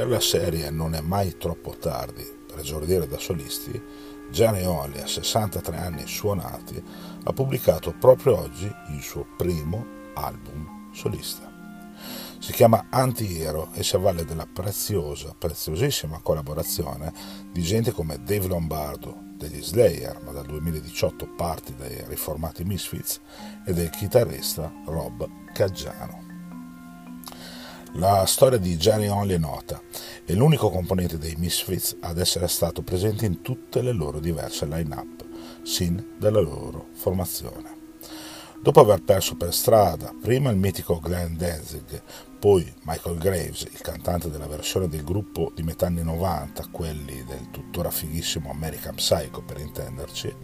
Per la serie Non è mai troppo tardi per esordire da solisti, Gianni Oli, a 63 anni suonati, ha pubblicato proprio oggi il suo primo album solista. Si chiama Anti-Hero e si avvale della preziosa, preziosissima collaborazione di gente come Dave Lombardo degli Slayer, ma dal 2018 parti dai riformati Misfits, e del chitarrista Rob Caggiano. La storia di Jerry Only è nota, è l'unico componente dei Misfits ad essere stato presente in tutte le loro diverse line-up, sin dalla loro formazione. Dopo aver perso per strada prima il mitico Glenn Danzig, poi Michael Graves, il cantante della versione del gruppo di metà anni 90, quelli del tuttora fighissimo American Psycho per intenderci,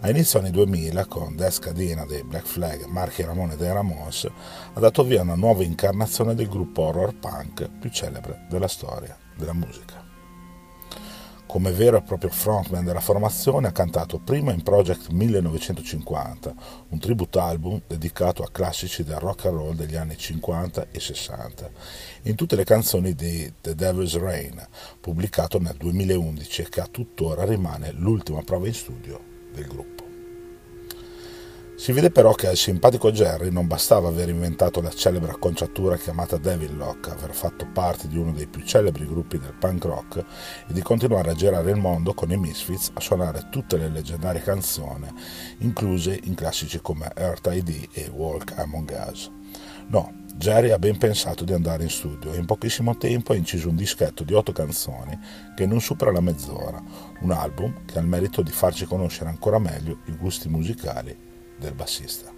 a inizio anni 2000, con Des Cadena dei Black Flag Marchi Ramone dei Ramones, ha dato via una nuova incarnazione del gruppo horror punk più celebre della storia della musica. Come vero e proprio frontman della formazione ha cantato prima in Project 1950, un tribute album dedicato a classici del rock and roll degli anni 50 e 60, in tutte le canzoni di The Devil's Rain, pubblicato nel 2011 e che a tuttora rimane l'ultima prova in studio del gruppo. Si vede però che al simpatico Jerry non bastava aver inventato la celebre acconciatura chiamata Devil Lock, aver fatto parte di uno dei più celebri gruppi del punk rock e di continuare a girare il mondo con i Misfits a suonare tutte le leggendarie canzoni, incluse in classici come Earth ID e Walk Among Us. No, Jerry ha ben pensato di andare in studio e in pochissimo tempo ha inciso un dischetto di otto canzoni che non supera la mezz'ora, un album che ha il merito di farci conoscere ancora meglio i gusti musicali del bassista.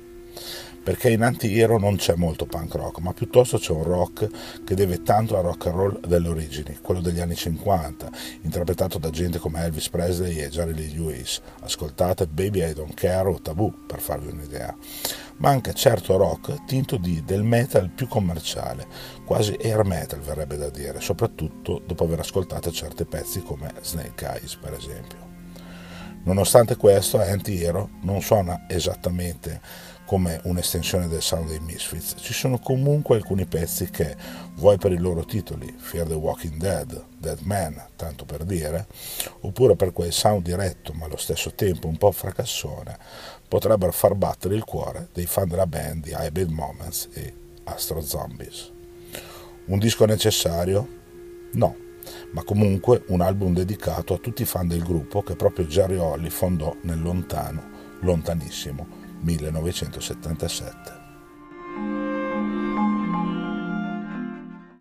Perché in Anti-Hero non c'è molto punk rock, ma piuttosto c'è un rock che deve tanto al rock and roll delle origini, quello degli anni 50, interpretato da gente come Elvis Presley e Jerry Lee Lewis. Ascoltate Baby I Don't Care o Taboo, per farvi un'idea. Ma anche certo rock tinto di del metal più commerciale, quasi air metal verrebbe da dire, soprattutto dopo aver ascoltato certi pezzi come Snake Eyes, per esempio. Nonostante questo, Anti-Hero non suona esattamente come un'estensione del sound dei Misfits. Ci sono comunque alcuni pezzi che, vuoi per i loro titoli, Fear the Walking Dead, Dead Man, tanto per dire, oppure per quel sound diretto ma allo stesso tempo un po' fracassone, potrebbero far battere il cuore dei fan della band di Hybrid Moments e Astro Zombies. Un disco necessario? No ma comunque un album dedicato a tutti i fan del gruppo che proprio Jerry Holly fondò nel lontano, lontanissimo 1977.